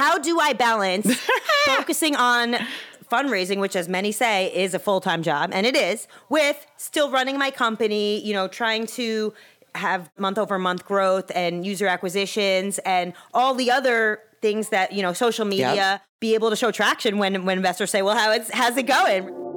how do I balance focusing on fundraising, which as many say is a full-time job, and it is, with still running my company, you know, trying to have month over month growth and user acquisitions and all the other things that, you know, social media Yep. be able to show traction when when investors say, "Well, how it's how's it going?"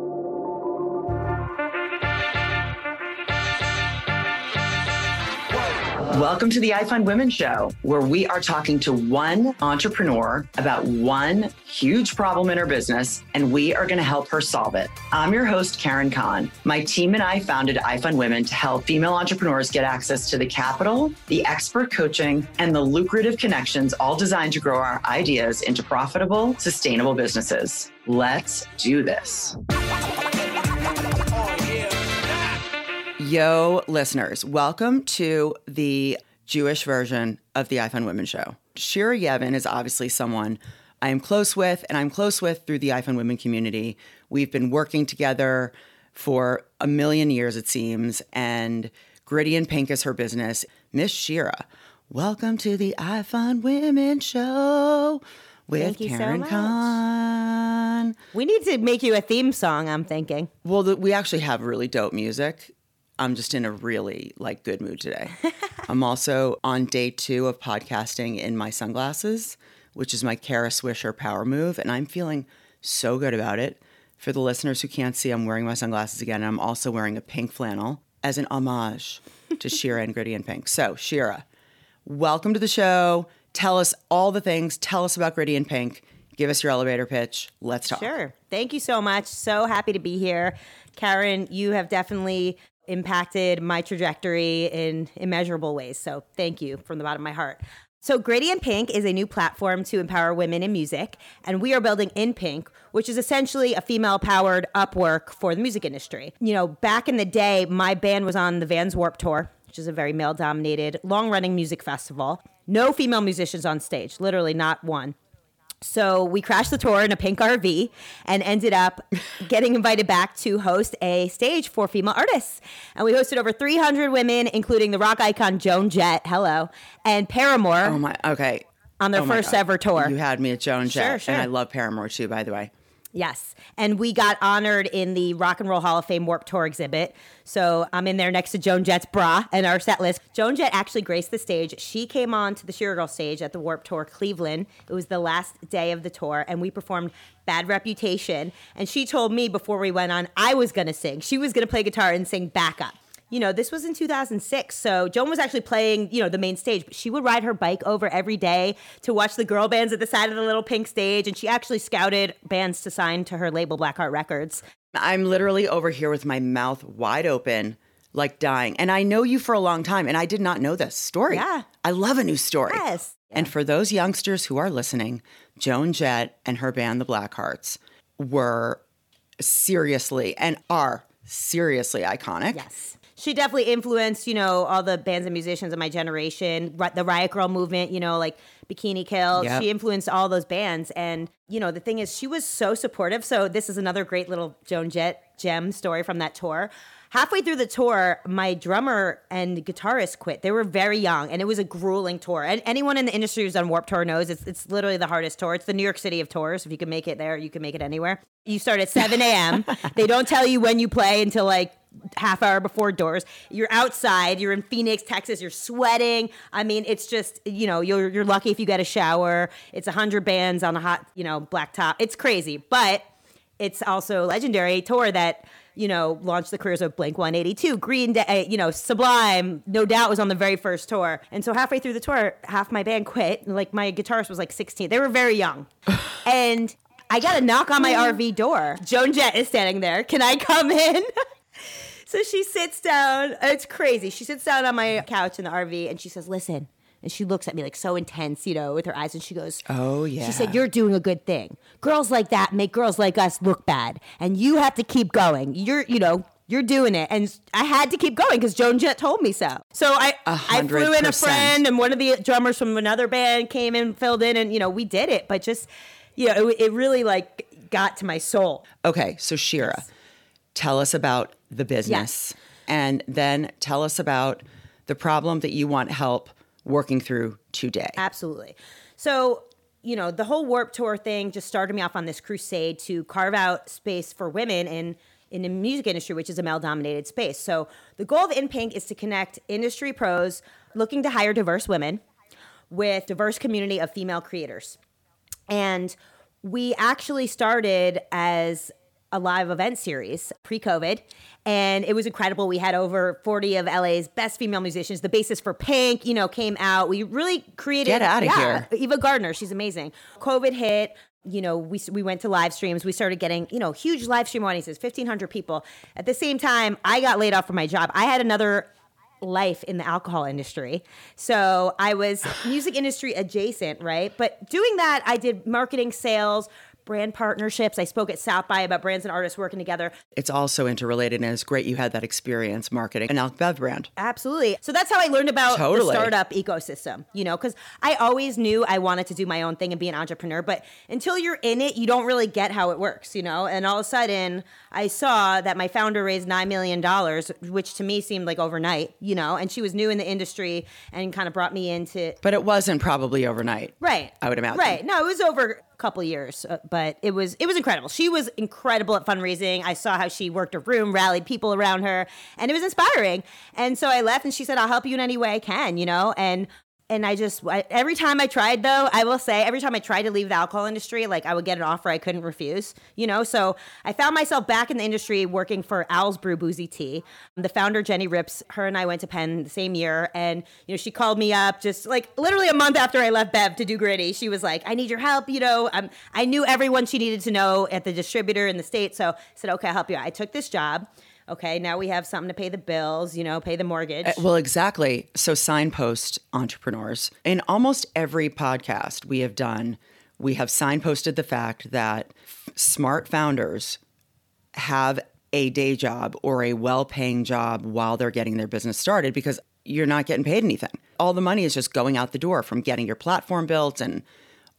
Welcome to the iFund Women Show, where we are talking to one entrepreneur about one huge problem in her business, and we are going to help her solve it. I'm your host, Karen Cahn. My team and I founded iFund Women to help female entrepreneurs get access to the capital, the expert coaching, and the lucrative connections, all designed to grow our ideas into profitable, sustainable businesses. Let's do this. Yo, listeners, welcome to the Jewish version of the iFund Women Show. Shira Yevin is obviously someone I am close with, and I'm close with through the iFund Women community. We've been working together for a million years, it seems, and Gritty In Pink is her business. Miss Shira, welcome to the iFund Women Show with Thank you so Karen much. Cahn. We need to make you a theme song, I'm thinking. Well, the, we actually have really dope music. I'm just in a really like good mood today. I'm also on day two of podcasting in my sunglasses, which is my Kara Swisher power move, and I'm feeling so good about it. For the listeners who can't see, I'm wearing my sunglasses again, and I'm also wearing a pink flannel as an homage to Shira and Gritty In Pink. So, Shira, welcome to the show. Tell us all the things. Tell us about Gritty In Pink. Give us your elevator pitch. Let's talk. Sure. Thank you so much. So happy to be here. Karen, you have definitely impacted my trajectory in immeasurable ways. So thank you from the bottom of my heart. So, Gritty In Pink is a new platform to empower women in music, and we are building In Pink, which is essentially a female powered Upwork for the music industry. You know, back in the day, my band was on the Vans Warped Tour, which is a very male dominated, long running music festival. No female musicians on stage, literally not one. So we crashed the tour in a pink RV and ended up getting invited back to host a stage for female artists. And we hosted over 300 women, including the rock icon Joan Jett, hello, and Paramore Oh my, okay. on their Oh first God. ever tour. You had me at Joan Jett, Sure, sure. and I love Paramore too, by the way. Yes. And we got honored in the Rock and Roll Hall of Fame Warped Tour exhibit. So I'm in there next to Joan Jett's bra and our set list. Joan Jett actually graced the stage. She came on to the Shira Girl stage at the Warped Tour Cleveland. It was the last day of the tour, and we performed Bad Reputation. And she told me before we went on, I was going to sing. She was going to play guitar and sing backup. You know, this was in 2006. So Joan was actually playing, you know, the main stage, but she would ride her bike over every day to watch the girl bands at the side of the little pink stage. And she actually scouted bands to sign to her label, Blackheart Records. I'm literally over here with my mouth wide open, like dying. And I know you for a long time, and I did not know this story. Yeah. I love a new story. Yes. And for those youngsters who are listening, Joan Jett and her band, the Blackhearts, were seriously and are seriously iconic. Yes. She definitely influenced, you know, all the bands and musicians of my generation, the Riot Girl movement, you know, like Bikini Kill. Yep. She influenced all those bands. And, you know, the thing is, she was so supportive. So, this is another great little Joan Jett gem story from that tour. Halfway through the tour, my drummer and guitarist quit. They were very young, and it was a grueling tour. And anyone in the industry who's done Warped Tour knows it's, it's literally the hardest tour. It's the New York City of tours. If you can make it there, you can make it anywhere. You start at 7 a.m. they don't tell you when you play until like half hour before doors. You're outside. You're in Phoenix, Texas. You're sweating. I mean, it's just you know you're you're lucky if you get a shower. It's a hundred bands on a hot you know black top. It's crazy, but it's also legendary tour that you know launched the careers of Blink-182, Green Day, you know Sublime. No doubt was on the very first tour. And so halfway through the tour, half my band quit. Like my guitarist was like 16. They were very young, and. I got a knock on my RV door. Joan Jett is standing there. Can I come in? So she sits down. It's crazy. She sits down on my couch in the RV and she says, Listen. And she looks at me like so intense, you know, with her eyes. And she goes, Oh, yeah. She said, You're doing a good thing. Girls like that make girls like us look bad. And you have to keep going. You're, you know, you're doing it. And I had to keep going because Joan Jett told me so. So I, hundred flew in a friend and one of the drummers from another band came in, filled in, and, you know, we did it. But just, you know, it, it really like got to my soul. Okay, so Shira, tell us about the business and then tell us about the problem that you want help working through today. Absolutely. So you know, the whole Warped Tour thing just started me off on this crusade to carve out space for women in in the music industry, which is a male dominated space. So the goal of In Pink is to connect industry pros looking to hire diverse women with diverse community of female creators. And we actually started as a live event series pre-COVID, and it was incredible. We had over 40 of LA's best female musicians. The basis for Pink, you know, came out. We really created. Get outta yeah, here. Eva Gardner, she's amazing. COVID hit. You know, we we went to live streams. We started getting you know huge live stream audiences, 1,500 people. At the same time, I got laid off from my job. I had another life in the alcohol industry. So I was music industry adjacent, right? But doing that, I did marketing, sales, brand partnerships. I spoke at South by about brands and artists working together. It's also interrelated, and it's great you had that experience marketing an Alc Bev brand. Absolutely. So that's how I learned about Totally. the startup ecosystem, you know, because I always knew I wanted to do my own thing and be an entrepreneur. But until you're in it, you don't really get how it works, you know? And all of a sudden, I saw that my founder raised $9 million, which to me seemed like overnight, you know, and she was new in the industry and kind of brought me into But it wasn't probably overnight. Right. I would imagine. Right. No, it was over couple years, uh, but it was it was incredible. She was incredible at fundraising. I saw how she worked a room, rallied people around her, and it was inspiring. And so I left, and she said, "I'll help you in any way I can," you know, and. And I just I, every time I tried though, I will say every time I tried to leave the alcohol industry, like I would get an offer I couldn't refuse, you know. So I found myself back in the industry working for Owl's Brew Boozy Tea. The founder Jennie Ripps, her and I went to Penn the same year, and you know she called me up just like literally a month after I left Bev to do Gritty. She was like, "I need your help," you know. Um, I knew everyone she needed to know at the distributor in the state, so I said, "Okay, I'll help you." out." I took this job. Okay, now we have something to pay the bills, you know, pay the mortgage. Uh, Well, exactly. So, signpost entrepreneurs. In almost every podcast we have done, we have signposted the fact that smart founders have a day job or a well paying job while they're getting their business started because you're not getting paid anything. All the money is just going out the door from getting your platform built and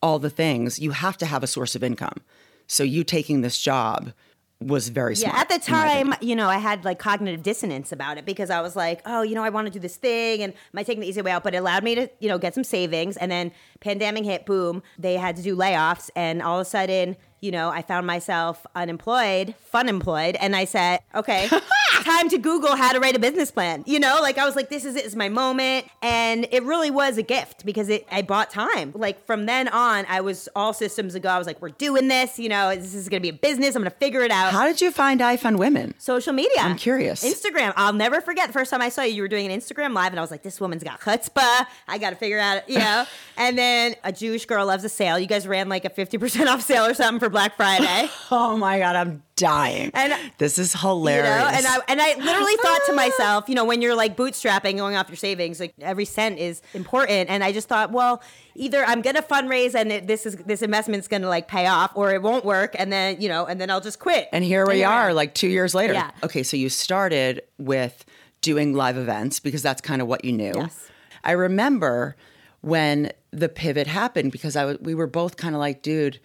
all the things. You have to have a source of income. So, you taking this job was very smart. Yeah, at the in my opinion. time, you know, I had like cognitive dissonance about it because I was like, oh, you know, I want to do this thing and am I taking the easy way out? But it allowed me to, you know, get some savings. And then pandemic hit, boom, they had to do layoffs. And all of a sudden, you know, I found myself unemployed, fun employed. And I said, okay, time to Google how to write a business plan. You know, like I was like, this is it, is my moment. And it really was a gift because it I bought time. Like from then on, I was all systems ago. I was like, we're doing this, you know, this is gonna be a business. I'm gonna figure it out How did you find iFund Women? social media. I'm curious. Instagram. I'll never forget the first time I saw you. You were doing an Instagram live, and I was like, "This woman's got chutzpah. I got to figure out, you know." and then a Jewish girl loves a sale. You guys ran like a fifty percent off sale or something for Black Friday. Oh my god, I'm dying. And- this is You hilarious. know, and I and I literally thought to ah. myself, you know, when you're like bootstrapping, going off your savings, like every cent is important. And I just thought, well, either I'm gonna fundraise and it, this is this investment's gonna like pay off, or it won't work, and then you know, and then I'll just quit. and here we are, like two years later. Yeah. Okay, so you started with doing live events because that's kind of what you knew. Yes. I remember when the pivot happened because I was, we were both kind of like, dude,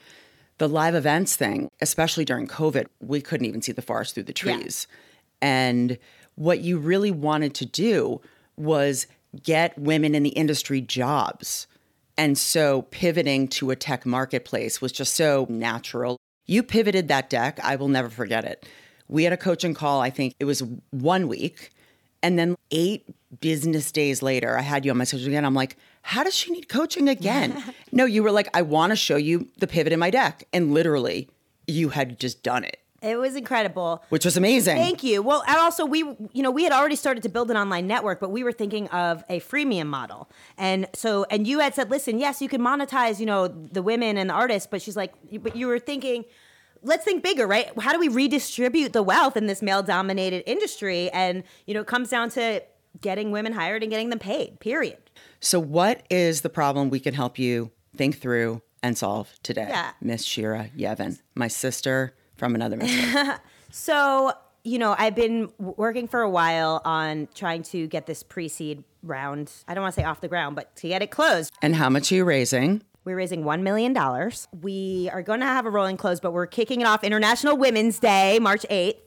the live events thing, especially during COVID, we couldn't even see the forest through the Yeah. trees. And what you really wanted to do was get women in the industry jobs. And so pivoting to a tech marketplace was just so natural. You pivoted that deck. I will never forget it. We had a coaching call, I think it was one week. And then eight business days later, I had you on my social again. I'm like, how does she need coaching again? no, you were like, I want to show you the pivot in my deck. And literally, you had just done it, it was incredible. which was amazing. Thank you. Well, and also we, you know, we had already started to build an online network, but we were thinking of a freemium model. And so, and you had said, listen, yes, you can monetize, you know, the women and the artists, but she's like, but you were thinking, let's think bigger, right? How do we redistribute the wealth in this male dominated industry? And, you know, it comes down to getting women hired and getting them paid, period. So, what is the problem we can help you think through and solve today? Yeah. Miss Shira Yevin, my sister from another mister. So, you know, I've been working for a while on trying to get this pre seed round. I don't want to say off the ground, but to get it closed. and how much are you raising? We're raising $1 million. We are going to have a rolling close, but we're kicking it off International Women's Day, March 8th.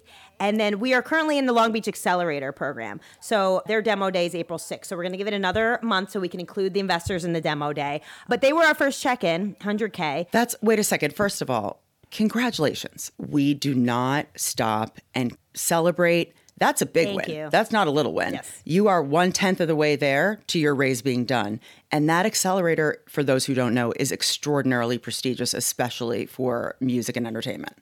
And then we are currently in the Long Beach Accelerator program. So their demo day is April 6th. So we're going to give it another month so we can include the investors in the demo day. But they were our first check in, 100K. That's, wait a second. First of all, congratulations. We do not stop and celebrate. That's a big Thank win. you. That's not a little win. Yes. You are one tenth of the way there to your raise being done. And that accelerator, for those who don't know, is extraordinarily prestigious, especially for music and entertainment.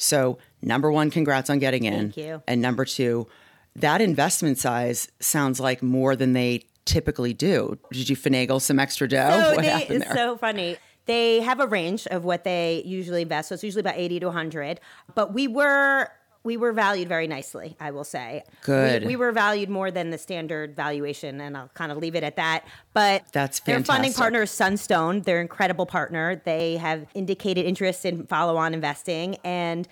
So, number one, congrats on getting in. Thank you. And number two, that investment size sounds like more than they typically do. Did you finagle some extra dough? So what they, happened it's so funny. They have a range of what they usually invest. So it's usually about 80 to 100. But we were we were valued very nicely, I will say. Good. We, we were valued more than the standard valuation, and I'll kind of leave it at that. But That's Their funding partner is Sunstone. They're an incredible partner. They have indicated interest in follow-on investing, and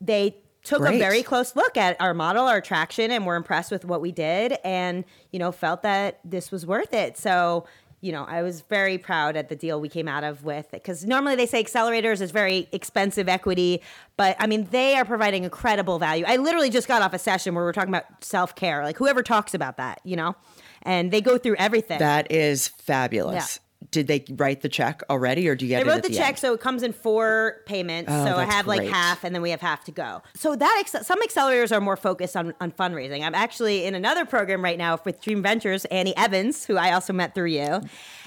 they took a very close look at our model, our traction, and were impressed with what we did, and you know felt that this was worth it. So you know, I was very proud at the deal we came out of with because normally they say accelerators is very expensive equity, but I mean they are providing incredible value. I literally just got off a session where we are talking about self care, like whoever talks about that, you know, and they go through everything. That is fabulous. Did they write the check already, or do you get it wrote the, the check, end? so it comes in four payments. Oh, so I have like half, and then we have half to go. So that ex- some accelerators are more focused on, on fundraising. I'm actually in another program right now with Dream Ventures, Annie Evans, who I also met through you,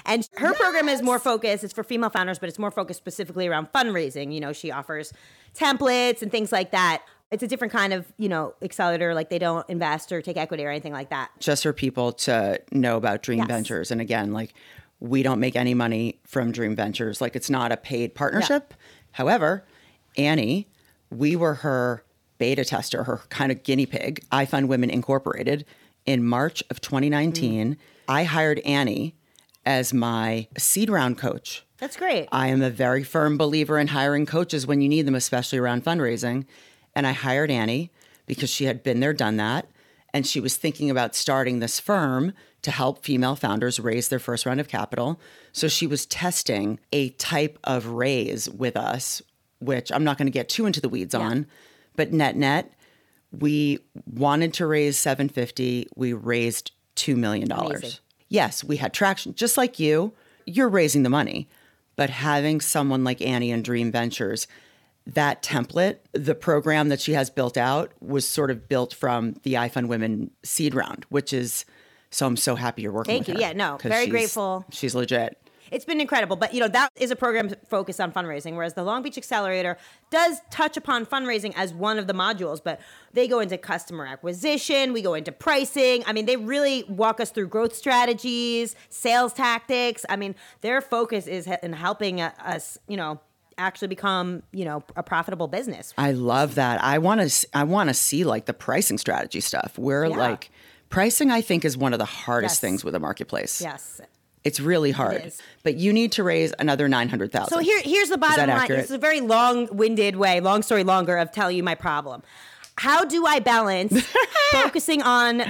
and her program is more focused. It's for female founders, but it's more focused specifically around fundraising. You know, she offers templates and things like that. It's a different kind of you know accelerator. Like they don't invest or take equity or anything like that. Just for people to know about Dream Yes. Ventures, and again, like we don't make any money from Dream Ventures. Like it's not a paid partnership. However, Annie, we were her beta tester, her kind of guinea pig. I Fund Women Incorporated in March of 2019. Mm. I hired Annie as my seed round coach. That's great. I am a very firm believer in hiring coaches when you need them, especially around fundraising. And I hired Annie because she had been there, done that. And she was thinking about starting this firm to help female founders raise their first round of capital. So she was testing a type of raise with us, which I'm not going to get too into the weeds on, but net net, we wanted to raise 750. We raised $2 million. Yes, we had traction. Just like you, you're raising the money. But having someone like Annie and Dream Ventures, that template, the program that she has built out was sort of built from the iFund Women seed round, which is so I'm so happy you're working Thank with you. her, Yeah, no, very she's- grateful. She's legit. It's been incredible, but you know that is a program focused on fundraising, whereas the Long Beach Accelerator does touch upon fundraising as one of the modules. But they go into customer acquisition, we go into pricing. I mean, they really walk us through growth strategies, sales tactics. I mean, their focus is in helping uh, us, you know, actually become, you know, a profitable business. I love that. I want to I want to see like the pricing strategy stuff. Where Yeah. like pricing I think is one of the hardest Yes. things with a marketplace. Yes. It's really hard. is. But you need to raise another 900,000. So here, here's the bottom line. accurate? This is a very long-winded way, long story longer, of telling you my problem. How do I balance focusing on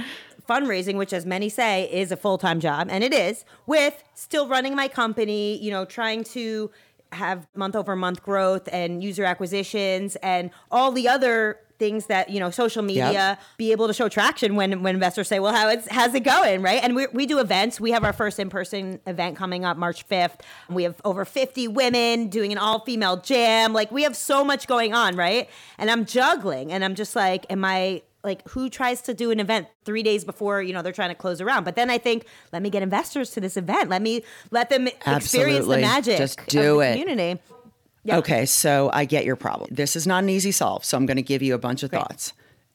fundraising, which, as many say, is a full-time job, and it is, with still running my company? You know, trying to have month-over-month growth and user acquisitions and all the other things that you know social media Yep. be able to show traction when when investors say well how it's how's it going? Right? And we, we do events. We have our first in-person event coming up march 5th we have over 50 women doing an all-female jam. Like we have so much going on right? And i'm juggling and i'm just like am i like who tries to do an event three days before you know they're trying to close around but then i think let me get investors to this event let me let them experience the magic Just of do the it. community Yeah. Okay, so I get your problem. This is not an easy solve, so I'm going to give you a bunch of Great. thoughts.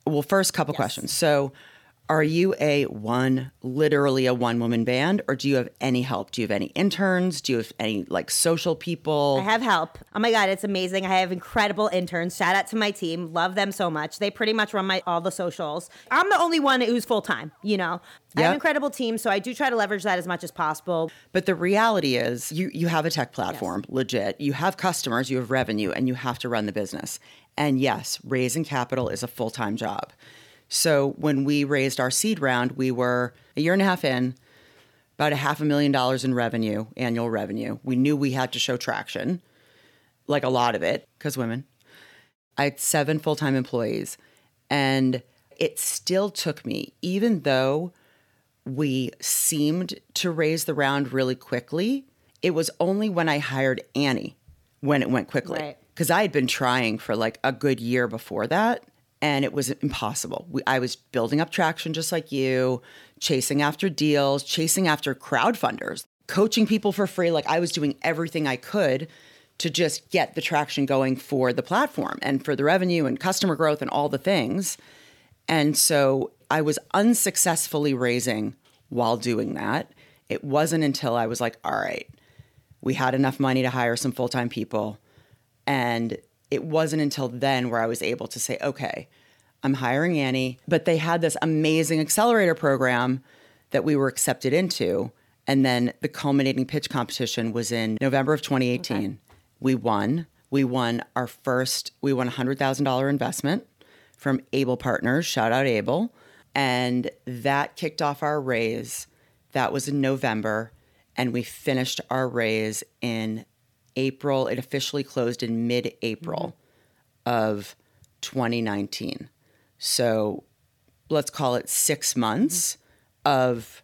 Well, first couple questions. So, are you a one, literally a one woman band, or do you have any help? Do you have any interns? Do you have any like social people? I have help. Oh my god, it's amazing. I have incredible interns. Shout out to my team. Love them so much. They pretty much run my all the socials. I'm the only one who's full time, you know. I have an incredible team, so I do try to leverage that as much as possible. But the reality is, you, you have a tech platform, legit. You have customers, you have revenue, and you have to run the business. And yes, raising capital is a full time job. So when we raised our seed round, we were a year and a half in, about a half a million dollars in revenue, annual revenue. We knew we had to show traction, like a lot of it, because women. I had seven full time employees. And it still took me, even though we seemed to raise the round really quickly, it was only when I hired Annie when it went quickly. Right. Because I had been trying for like a good year before that and it was impossible. We, I was building up traction just like you, chasing after deals, chasing after crowd funders, coaching people for free. Like I was doing everything I could to just get the traction going for the platform and for the revenue and customer growth and all the things. And so I was unsuccessfully raising while doing that. It wasn't until I was like, all right, we had enough money to hire some full time people. And it wasn't until then where I was able to say, okay, I'm hiring Annie. But they had this amazing accelerator program that we were accepted into. And then the culminating pitch competition was in November of 2018. Okay. We won. We won our first, we won a $100,000 investment from Able Partners. Shout out Able. And that kicked off our raise. That was in November. And we finished our raise in April. It officially closed in mid April mm-hmm. of 2019. So let's call it six months mm-hmm. of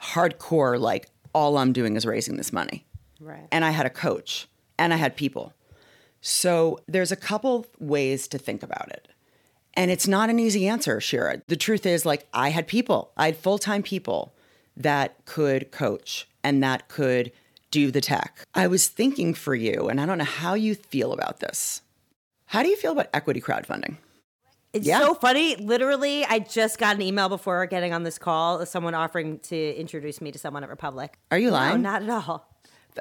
hardcore, like all I'm doing is raising this money. Right. And I had a coach and I had people. So there's a couple ways to think about it. And it's not an easy answer, Shira. The truth is, like, I had people, I had full time people that could coach and that could do the tech. I was thinking for you, and I don't know how you feel about this. How do you feel about equity crowdfunding? It's yeah. so funny. Literally, I just got an email before getting on this call. Someone offering to introduce me to someone at Republic. Are you lying? No, not at all.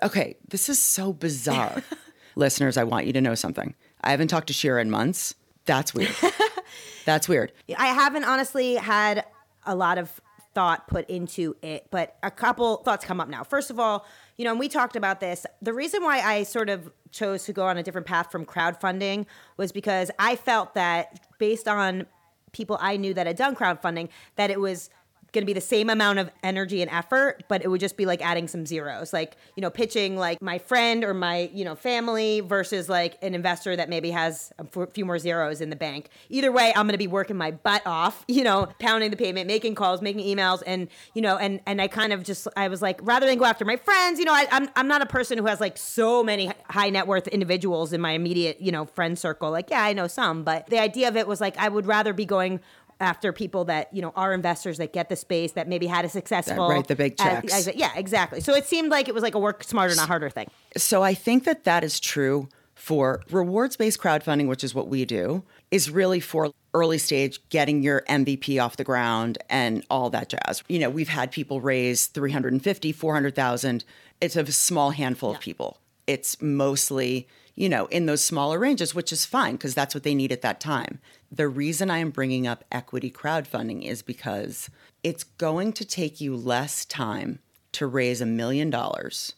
Okay, this is so bizarre. Listeners, I want you to know something. I haven't talked to Shira in months. That's weird. That's weird. I haven't honestly had a lot of thought put into it, but a couple thoughts come up now. First of all, you know, and we talked about this. The reason why I sort of chose to go on a different path from crowdfunding was because I felt that based on people I knew that had done crowdfunding, that it was going to be the same amount of energy and effort, but it would just be like adding some zeros, like, you know, pitching like my friend or my, you know, family versus like an investor that maybe has a few more zeros in the bank. Either way, I'm going to be working my butt off, you know, pounding the pavement, making calls, making emails. And, you know, and, and I kind of just, I was like, rather than go after my friends, you know, I, I'm, I'm not a person who has like so many high net worth individuals in my immediate, you know, friend circle. Like, yeah, I know some, but the idea of it was like, I would rather be going after people that you know are investors that get the space that maybe had a successful right the big checks as, as, yeah exactly. So it seemed like it was like a work smarter not harder thing. So i think that that is true for rewards based crowdfunding which is what we do is really for early stage getting your mvp off the ground and all that jazz. You know we've had people raise 350 400000 it's a small handful yeah. of people. It's mostly you know, in those smaller ranges, which is fine because that's what they need at that time. The reason I am bringing up equity crowdfunding is because it's going to take you less time to raise a million dollars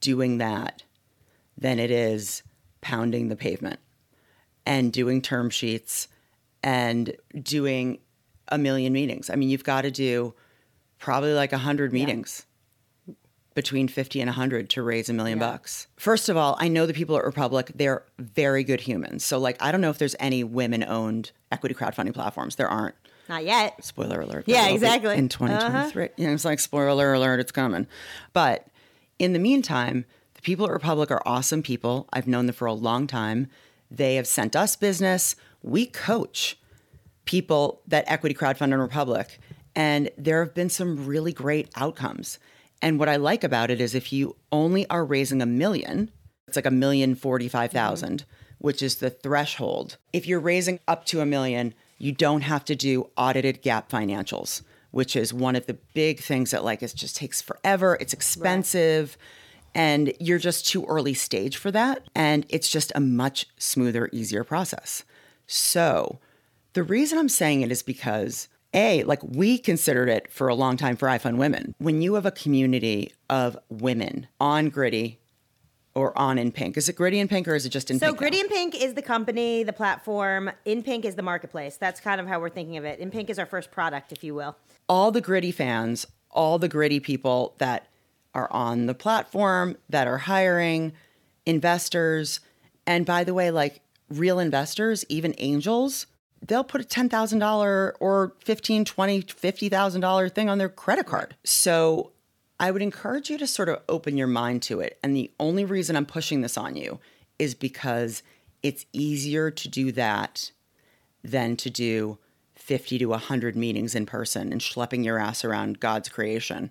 doing that than it is pounding the pavement and doing term sheets and doing a million meetings. I mean, you've got to do probably like a hundred meetings between 50 and 100 to raise a million yeah. bucks. First of all, I know the people at Republic, they're very good humans. So, like, I don't know if there's any women owned equity crowdfunding platforms. There aren't. Not yet. Spoiler alert. Yeah, exactly. In 2023. Uh-huh. You know, it's like, spoiler alert, it's coming. But in the meantime, the people at Republic are awesome people. I've known them for a long time. They have sent us business. We coach people that equity crowdfund in Republic. And there have been some really great outcomes. And what I like about it is if you only are raising a million, it's like a million forty-five thousand, which is the threshold. If you're raising up to a million, you don't have to do audited GAAP financials, which is one of the big things that like it just takes forever. It's expensive. Right. And you're just too early stage for that. And it's just a much smoother, easier process. So the reason I'm saying it is because a, like we considered it for a long time for iFund Women. When you have a community of women on Gritty or on In Pink, is it Gritty in Pink or is it just in so Pink? So Gritty In Pink is the company, the platform. In Pink is the marketplace. That's kind of how we're thinking of it. In Pink is our first product, if you will. All the Gritty fans, all the Gritty people that are on the platform, that are hiring investors. And by the way, like real investors, even angels, they'll put a $10,000 or 15, 20, $50,000 thing on their credit card. So I would encourage you to sort of open your mind to it. And the only reason I'm pushing this on you is because it's easier to do that than to do 50 to 100 meetings in person and schlepping your ass around God's creation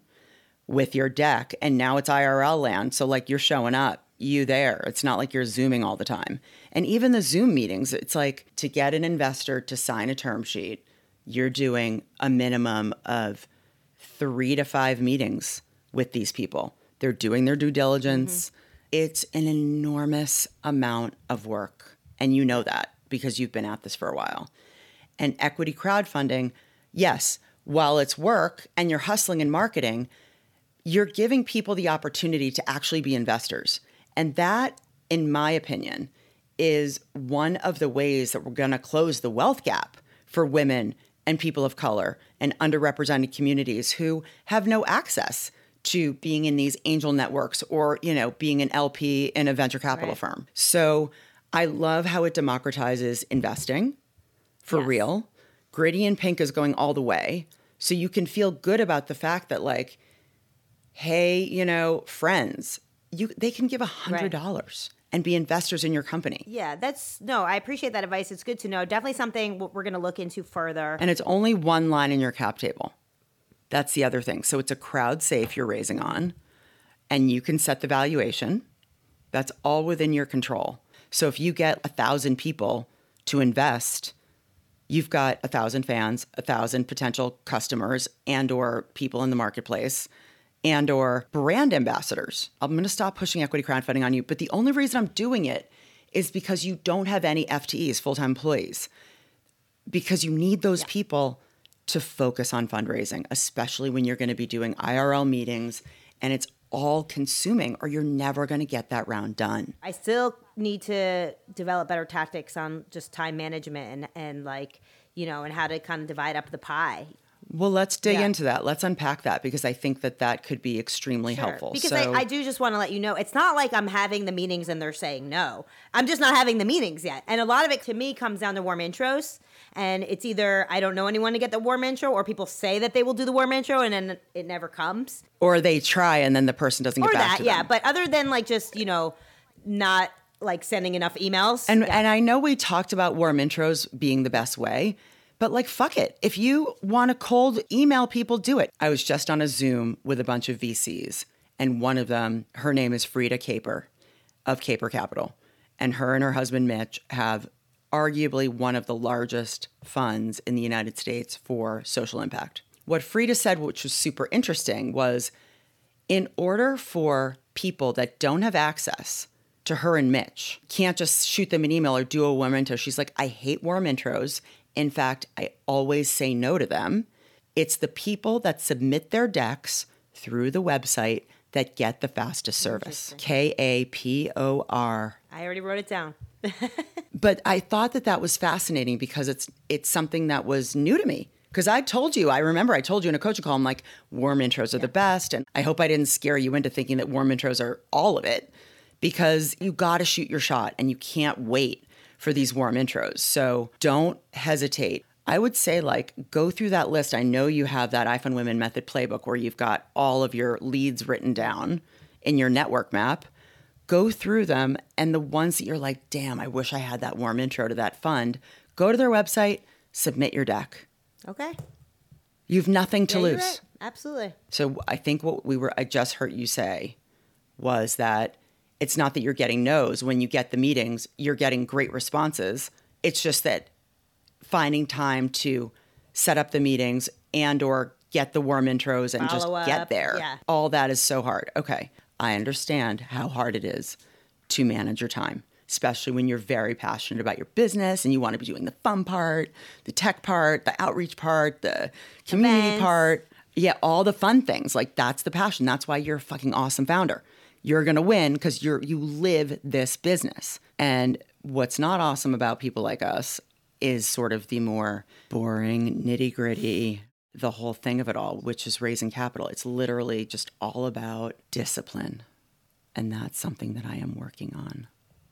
with your deck. And now it's IRL land. So, like, you're showing up, you there. It's not like you're Zooming all the time. And even the Zoom meetings, it's like to get an investor to sign a term sheet, you're doing a minimum of three to five meetings with these people. They're doing their due diligence. Mm-hmm. It's an enormous amount of work. And you know that because you've been at this for a while. And equity crowdfunding, yes, while it's work and you're hustling and marketing, you're giving people the opportunity to actually be investors. And that, in my opinion, is one of the ways that we're going to close the wealth gap for women and people of color and underrepresented communities who have no access to being in these angel networks or, you know, being an LP in a venture capital right. firm. So I love how it democratizes investing for yes. real. Gritty In Pink is going all the way. So you can feel good about the fact that like, hey, you know, friends, you they can give a hundred dollars. Right. And be investors in your company. Yeah, that's no, I appreciate that advice. It's good to know. Definitely something we're going to look into further. And it's only one line in your cap table. That's the other thing. So it's a crowd safe you're raising on, and you can set the valuation. That's all within your control. So if you get a thousand people to invest, you've got a thousand fans, a thousand potential customers and or people in the marketplace and or brand ambassadors. I'm going to stop pushing equity crowdfunding on you, but the only reason I'm doing it is because you don't have any FTEs, full-time employees. Because you need those yeah. people to focus on fundraising, especially when you're going to be doing IRL meetings and it's all consuming or you're never going to get that round done. I still need to develop better tactics on just time management and, and like, you know, and how to kind of divide up the pie. Well, let's dig yeah. into that. Let's unpack that because I think that that could be extremely sure. helpful. Because so, I, I, do just want to let you know it's not like I'm having the meetings and they're saying no. I'm just not having the meetings yet. And a lot of it to me comes down to warm intros. And it's either I don't know anyone to get the warm intro or people say that they will do the warm intro and then it never comes. Or they try and then the person doesn't get or back that, to them. Yeah. But other than like just, you know, not like sending enough emails. And yeah. and I know we talked about warm intros being the best way, but like fuck it. If you want to cold email people, do it. I was just on a Zoom with a bunch of VCs, and one of them, her name is Freada Kapor of Kapor Capital. And her and her husband Mitch have arguably one of the largest funds in the United States for social impact. What Freada said, which was super interesting, was in order for people that don't have access to her and Mitch. Can't just shoot them an email or do a warm intro. She's like, I hate warm intros. In fact, I always say no to them. It's the people that submit their decks through the website that get the fastest service. K A P O R. I already wrote it down. but I thought that that was fascinating because it's it's something that was new to me. Because I told you, I remember I told you in a coaching call, I'm like, warm intros are yeah. the best. And I hope I didn't scare you into thinking that warm intros are all of it because you got to shoot your shot and you can't wait for these warm intros. So don't hesitate. I would say, like, go through that list. I know you have that iFund Women Method playbook where you've got all of your leads written down in your network map. Go through them, and the ones that you're like, damn, I wish I had that warm intro to that fund, go to their website, submit your deck. Okay. You've nothing to yeah, lose. Right. Absolutely. So I think what we were, I just heard you say was that it's not that you're getting no's. When you get the meetings you're getting great responses. It's just that finding time to set up the meetings and or get the warm intros and Follow just up. get there. yeah. all that is so hard. Okay i understand how hard it is to manage your time especially when you're very passionate about your business and you want to be doing the fun part the tech part the outreach part the community Events. part. Yeah all the fun things. Like that's the passion. That's why you're a fucking awesome founder you're going to win because you're you live this business. And what's not awesome about people like us is sort of the more boring, nitty gritty, the whole thing of it all, which is raising capital. It's literally just all about discipline. And that's something that I am working on.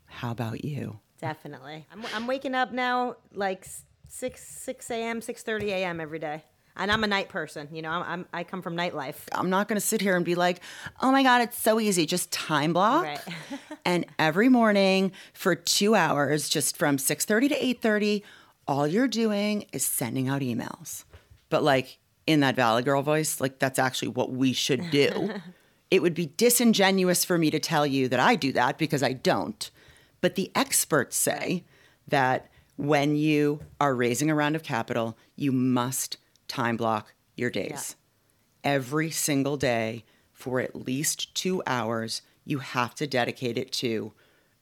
How about you? Definitely. I'm, I'm waking up now like 6 6 a.m., 6:30 a.m. every day. And I'm a night person, you know. I'm, I'm I come from nightlife. I'm not going to sit here and be like, oh my God, it's so easy. Just time block. Right. and every morning for two hours, just from 6.30 to 8.30, all you're doing is sending out emails. But like in that Valley Girl voice, like that's actually what we should do. it would be disingenuous for me to tell you that I do that because I don't. But the experts say that when you are raising a round of capital, you must time block your days. Every single day for at least two hours, you have to dedicate it to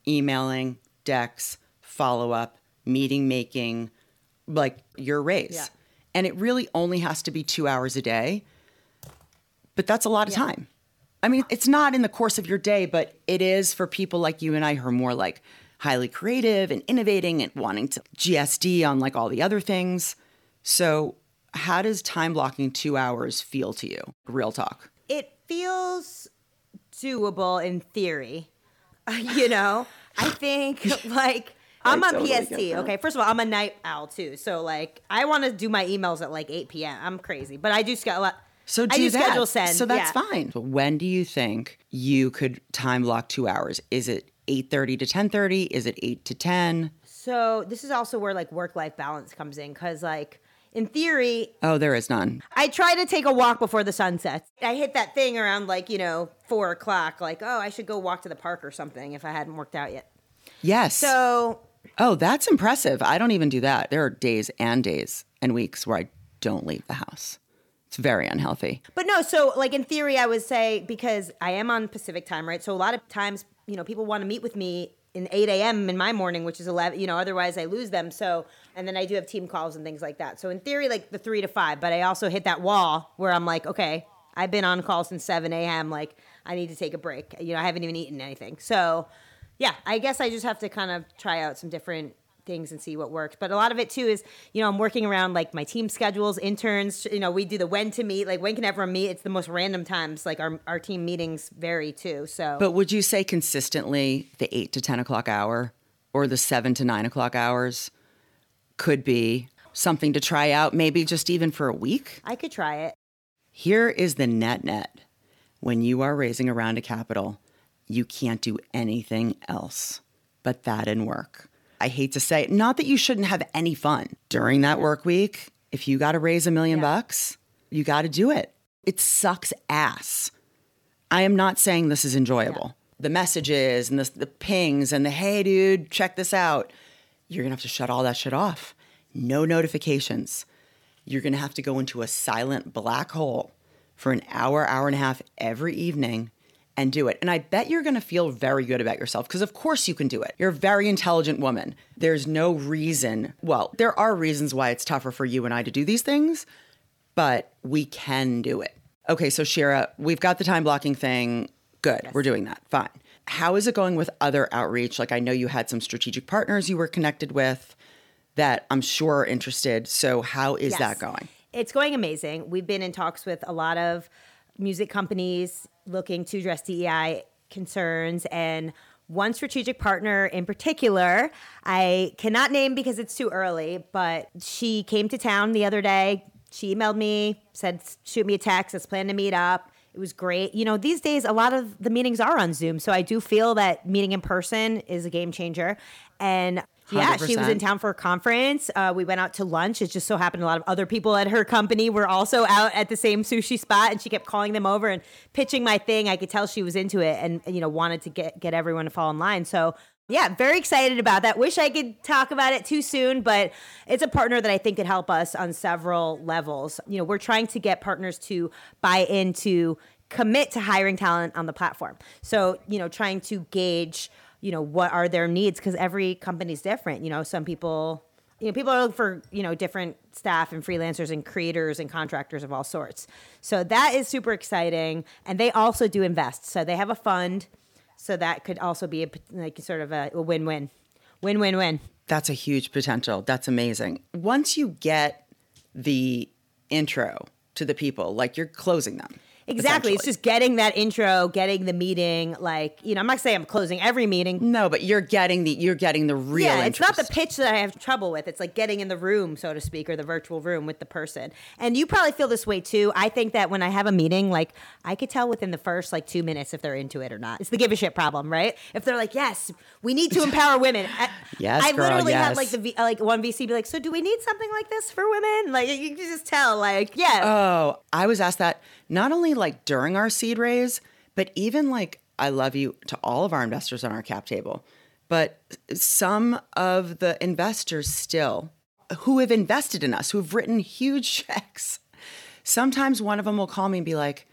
emailing, decks, follow up, meeting making, like your raise. Yeah. And it really only has to be two hours a day, but that's a lot of time. I mean, it's not in the course of your day, but it is for people like you and I who are more like highly creative and innovating and wanting to GSD on like all the other things. So, how does time blocking two hours feel to you? Real talk. It feels doable in theory. you know, I think like I'm I on totally PST. Okay, first of all, I'm a night owl too, so like I want to do my emails at like 8 p.m. I'm crazy, but I do schedule. So do, I do that. schedule send. So that's yeah. fine. So when do you think you could time block two hours? Is it eight thirty to ten thirty? Is it eight to ten? So this is also where like work life balance comes in, because like in theory, Oh, there is none. I try to take a walk before the sun sets. I hit that thing around like you know four o'clock, like oh I should go walk to the park or something if I hadn't worked out yet. Yes. So oh, that's impressive. I don't even do that. There are days and days and weeks where I don't leave the house. It's very unhealthy. But no, so like in theory, I would say because I am on Pacific time, right? So a lot of times, you know, people want to meet with me in 8 a.m. in my morning, which is 11, you know, otherwise I lose them. So, and then I do have team calls and things like that. So in theory, like the three to five, but I also hit that wall where I'm like, okay, I've been on call since 7 a.m. Like I need to take a break. You know, I haven't even eaten anything. So yeah, I guess I just have to kind of try out some different things and see what works. But a lot of it too is, you know, I'm working around like my team schedules, interns, you know, we do the when to meet, like when can everyone meet? It's the most random times. Like our, our team meetings vary too. So But would you say consistently the eight to 10 o'clock hour or the seven to nine o'clock hours could be something to try out, maybe just even for a week? I could try it. Here is the net net. When you are raising around a capital, you can't do anything else but that and work. I hate to say it, not that you shouldn't have any fun during that work week. If you got to raise a million bucks, you got to do it. It sucks ass. I am not saying this is enjoyable. The messages and the, the pings and the hey, dude, check this out. You're going to have to shut all that shit off. No notifications. You're going to have to go into a silent black hole for an hour, hour and a half every evening and do it. And I bet you're going to feel very good about yourself because, of course, you can do it. You're a very intelligent woman. There's no reason, well, there are reasons why it's tougher for you and I to do these things, but we can do it. Okay, so Shira, we've got the time blocking thing. Good, we're doing that. Fine. How is it going with other outreach? Like, I know you had some strategic partners you were connected with that I'm sure are interested. So, how is Yes. that going? It's going amazing. We've been in talks with a lot of music companies looking to address DEI concerns and one strategic partner in particular, I cannot name because it's too early, but she came to town the other day. She emailed me, said, shoot me a text, let's plan to meet up. It was great. You know, these days, a lot of the meetings are on Zoom. So I do feel that meeting in person is a game changer. And yeah, she was in town for a conference. Uh, we went out to lunch. It just so happened a lot of other people at her company were also out at the same sushi spot, and she kept calling them over and pitching my thing. I could tell she was into it and you know wanted to get get everyone to fall in line. So yeah, very excited about that. Wish I could talk about it too soon, but it's a partner that I think could help us on several levels. You know, we're trying to get partners to buy into commit to hiring talent on the platform. So, you know, trying to gauge, you know, what are their needs because every company's different. You know, some people you know, people are looking for, you know, different staff and freelancers and creators and contractors of all sorts. So that is super exciting. And they also do invest. So they have a fund. So that could also be a, like sort of a, a win-win, win-win-win. That's a huge potential. That's amazing. Once you get the intro to the people, like you're closing them. Exactly. It's just getting that intro, getting the meeting. Like, you know, I'm not saying I'm closing every meeting. no, but you're getting the you're getting the real. yeah, it's not the pitch that I have trouble with. It's like getting in the room, so to speak, or the virtual room with the person. And you probably feel this way too. I think that when I have a meeting, like I could tell within the first like two minutes if they're into it or not. It's the give a shit problem, right? If they're like, yes, we need to empower women. I, Yes, I girl, literally had yes. like the V- like one VC be like, so do we need something like this for women? Like you can just tell, like yeah, Oh, I was asked that not only like during our seed raise, but even like I love you to all of our investors on our cap table. But some of the investors still who have invested in us, who have written huge checks, sometimes one of them will call me and be like,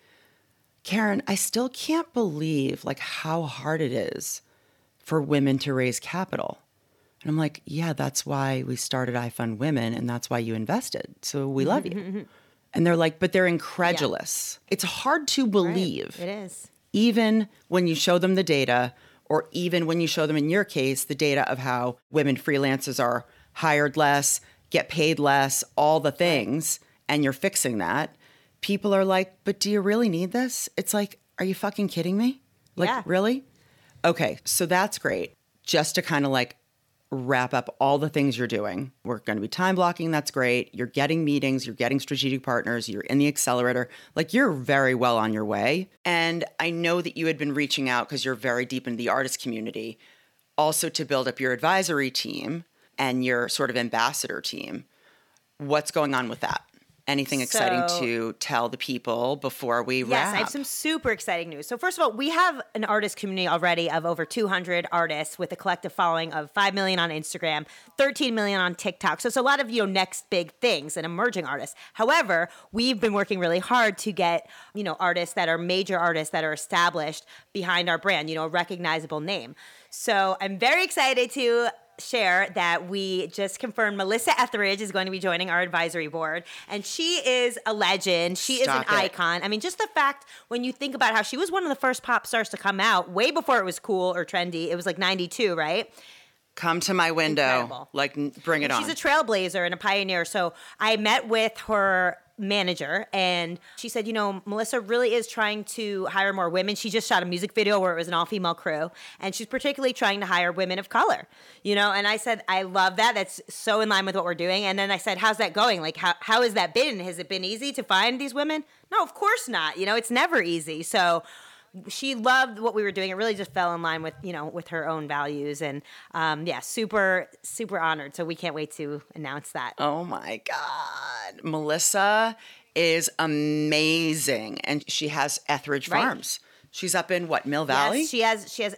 Karen, I still can't believe like how hard it is for women to raise capital. And I'm like, yeah, that's why we started iFund Women and that's why you invested. So we love you. And they're like, but they're incredulous. It's hard to believe, it is. even when you show them the data, or even when you show them, in your case, the data of how women freelancers are hired less, get paid less, all the things, and you're fixing that. People are like, but do you really need this? It's like, are you fucking kidding me? Like, Yeah. really? Okay, so that's great. Just to kind of like wrap up all the things you're doing. We're going to be time blocking. That's great. You're getting meetings, you're getting strategic partners, you're in the accelerator. Like you're very well on your way. And I know that you had been reaching out because you're very deep in the artist community, also to build up your advisory team and your sort of ambassador team. What's going on with that? Anything exciting to tell the people before we Yes, wrap? Yes, I have some super exciting news. So, first of all, we have an artist community already of over 200 artists with a collective following of 5 million on Instagram, 13 million on TikTok. So, it's a lot of, you know, next big things and emerging artists. However, we've been working really hard to get, you know, artists that are major artists that are established behind our brand, you know, a recognizable name. So, I'm very excited to share that we just confirmed Melissa Etheridge is going to be joining our advisory board. And she is a legend. She is an it. icon. I mean, just the fact when you think about how she was one of the first pop stars to come out way before it was cool or trendy. It was like 92, right? Come to my window. Incredible. Like, bring it on. She's a trailblazer and a pioneer. So I met with her manager and she said, you know, Melissa really is trying to hire more women. She just shot a music video where it was an all female crew and she's particularly trying to hire women of color, you know? And I said, I love that. That's so in line with what we're doing. And then I said, how's that going? Like, how, how has that been? Has it been easy to find these women? No, of course not. You know, it's never easy. So, she loved what we were doing. It really just fell in line with you know with her own values, and um, yeah, super super honored. So we can't wait to announce that. Oh my God. Melissa is amazing. And she has Etheridge Right. Farms. She's up in what, Mill Valley? Yes, she has she has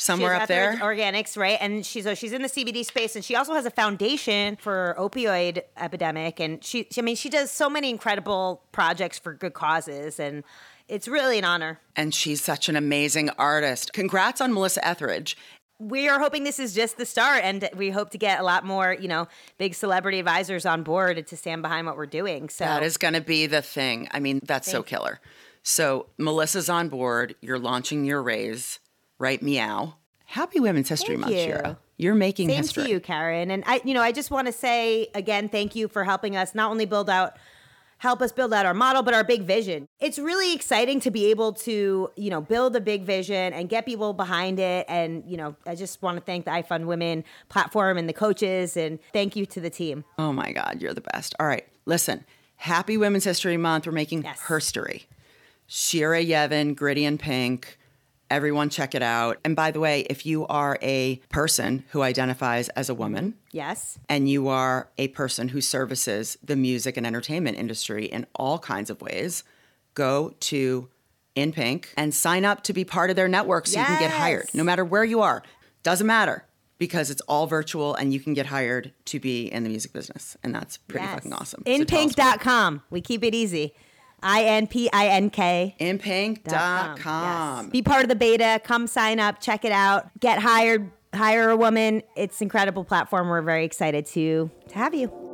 Somewhere up there? Organics, right? And she's so she's in the CBD space, and she also has a foundation for opioid epidemic, and she, she I mean she does so many incredible projects for good causes, and it's really an honor. and she's such an amazing artist. Congrats on Melissa Etheridge. we are hoping this is just the start and we hope to get a lot more you know big celebrity advisors on board to stand behind what we're doing so That is going to be the thing. I mean, that's so Thank killer. So, Melissa's on board. You're launching your raise, right? Meow. Happy Women's History Thank Month, you. Shira. You're making same history. to you karen and i you know i just want to say again thank you for helping us not only build out help us build out our model but our big vision it's really exciting to be able to you know build a big vision and get people behind it and you know i just want to thank the ifund women platform and the coaches and thank you to the team Oh my God, you're the best. All right, listen. Happy Women's History Month. We're making Yes. herstory. Shira Yevin, Gritty In Pink. Everyone check it out. And by the way, if you are a person who identifies as a woman yes and you are a person who services the music and entertainment industry in all kinds of ways, go to In Pink and sign up to be part of their network so you can get hired no matter where you are. Doesn't matter because it's all virtual and you can get hired to be in the music business. And that's pretty Yes. fucking awesome. Inpink.com so keep it more. inpink.com we keep it easy i-n-p-i-n-k Inpink.com. Yes. Be part of the beta. Come sign up. Check it out. Get hired. Hire a woman. It's an incredible platform. We're very excited to to have you.